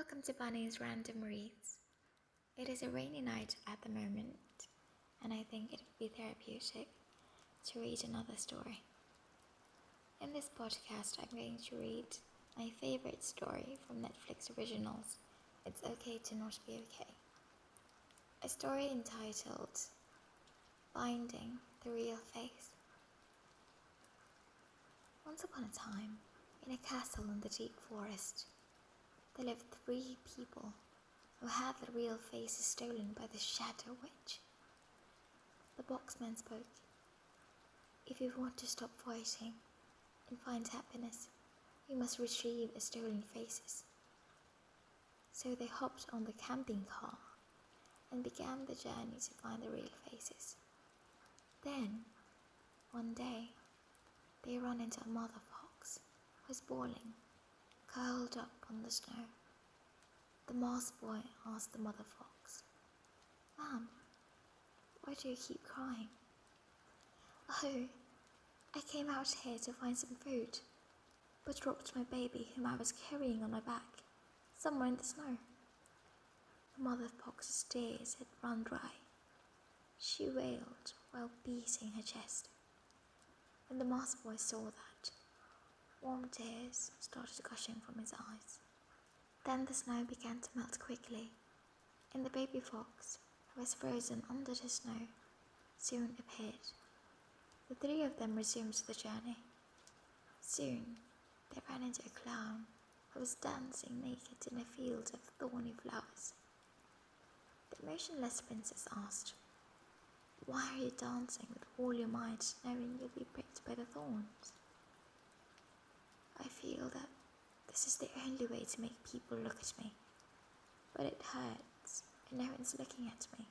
Welcome to Bunny's Random Reads. It is a rainy night at the moment, and I think it would be therapeutic to read another story. In this podcast, I'm going to read my favorite story from Netflix Originals It's Okay to Not Be Okay. A story entitled Finding the Real Face. Once upon a time, in a castle in the deep forest, there lived three people who had their real faces stolen by the Shadow Witch. The boxman spoke. If you want to stop fighting and find happiness, you must retrieve the stolen faces. So they hopped on the camping car and began the journey to find the real faces. Then, one day, they ran into a mother fox who was bawling curled up on the snow. The mouse boy asked the mother fox, Ma'am, why do you keep crying? Oh, I came out here to find some food, but dropped my baby whom I was carrying on my back, somewhere in the snow. The mother fox's tears had run dry. She wailed while beating her chest. When the mouse boy saw that, Warm tears started gushing from his eyes. Then the snow began to melt quickly, and the baby fox, who was frozen under the snow, soon appeared. The three of them resumed the journey. Soon they ran into a clown who was dancing naked in a field of thorny flowers. The motionless princess asked, Why are you dancing with all your might, knowing you'll be pricked by the thorns? I feel that this is the only way to make people look at me. But it hurts, and no one's looking at me.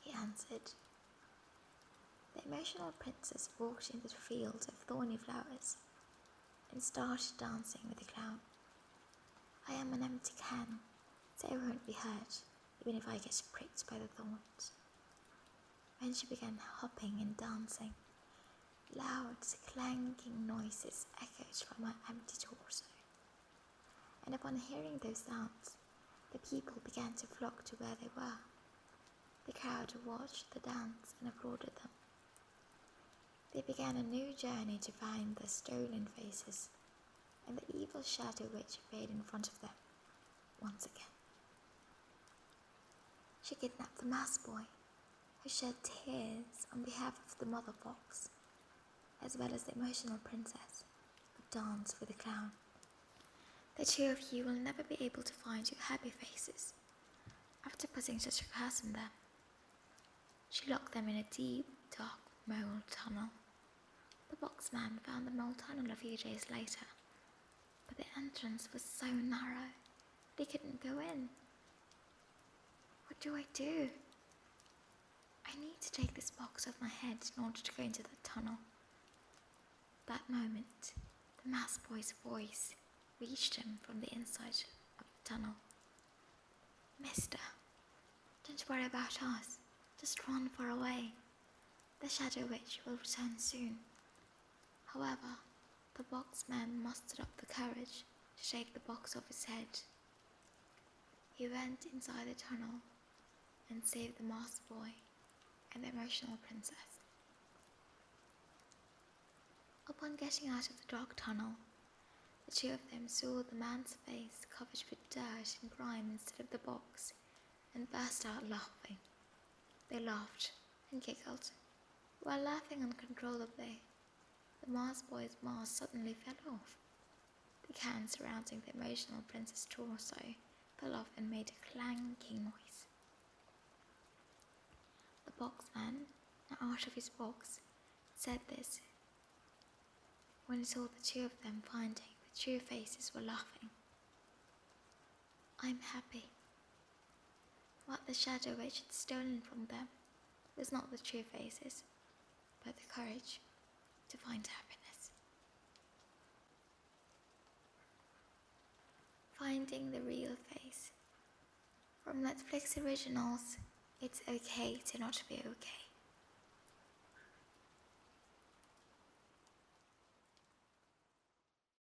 He answered. The emotional princess walked into the field of thorny flowers and started dancing with the clown. I am an empty can, so I won't be hurt, even if I get pricked by the thorns. When she began hopping and dancing, Loud, clanking noises echoed from her empty torso. And upon hearing those sounds, the people began to flock to where they were. The crowd watched the dance and applauded them. They began a new journey to find the stolen faces, and the evil shadow witch appeared in front of them once again. She kidnapped the mouse boy, who shed tears on behalf of the mother fox as well as the emotional princess who dance with the clown. The two of you will never be able to find your happy faces after putting such a curse on them. She locked them in a deep, dark mole tunnel. The boxman found the mole tunnel a few days later, but the entrance was so narrow they couldn't go in. What do I do? I need to take this box off my head in order to go into the tunnel that moment, the mouse boy's voice reached him from the inside of the tunnel. Mister, don't worry about us. Just run far away. The Shadow Witch will return soon. However, the boxman mustered up the courage to shake the box off his head. He went inside the tunnel and saved the mouse boy and the emotional princess. Upon getting out of the dark tunnel, the two of them saw the man's face covered with dirt and grime instead of the box and burst out laughing. They laughed and giggled. While laughing uncontrollably, the mouse boy's mask suddenly fell off. The can surrounding the emotional princess' torso fell off and made a clanking noise. The boxman, now out of his box, said this when he saw the two of them finding the true faces were laughing. I'm happy. What the shadow witch had stolen from them was not the true faces, but the courage to find happiness. Finding the real face. From Netflix originals, it's okay to not be okay.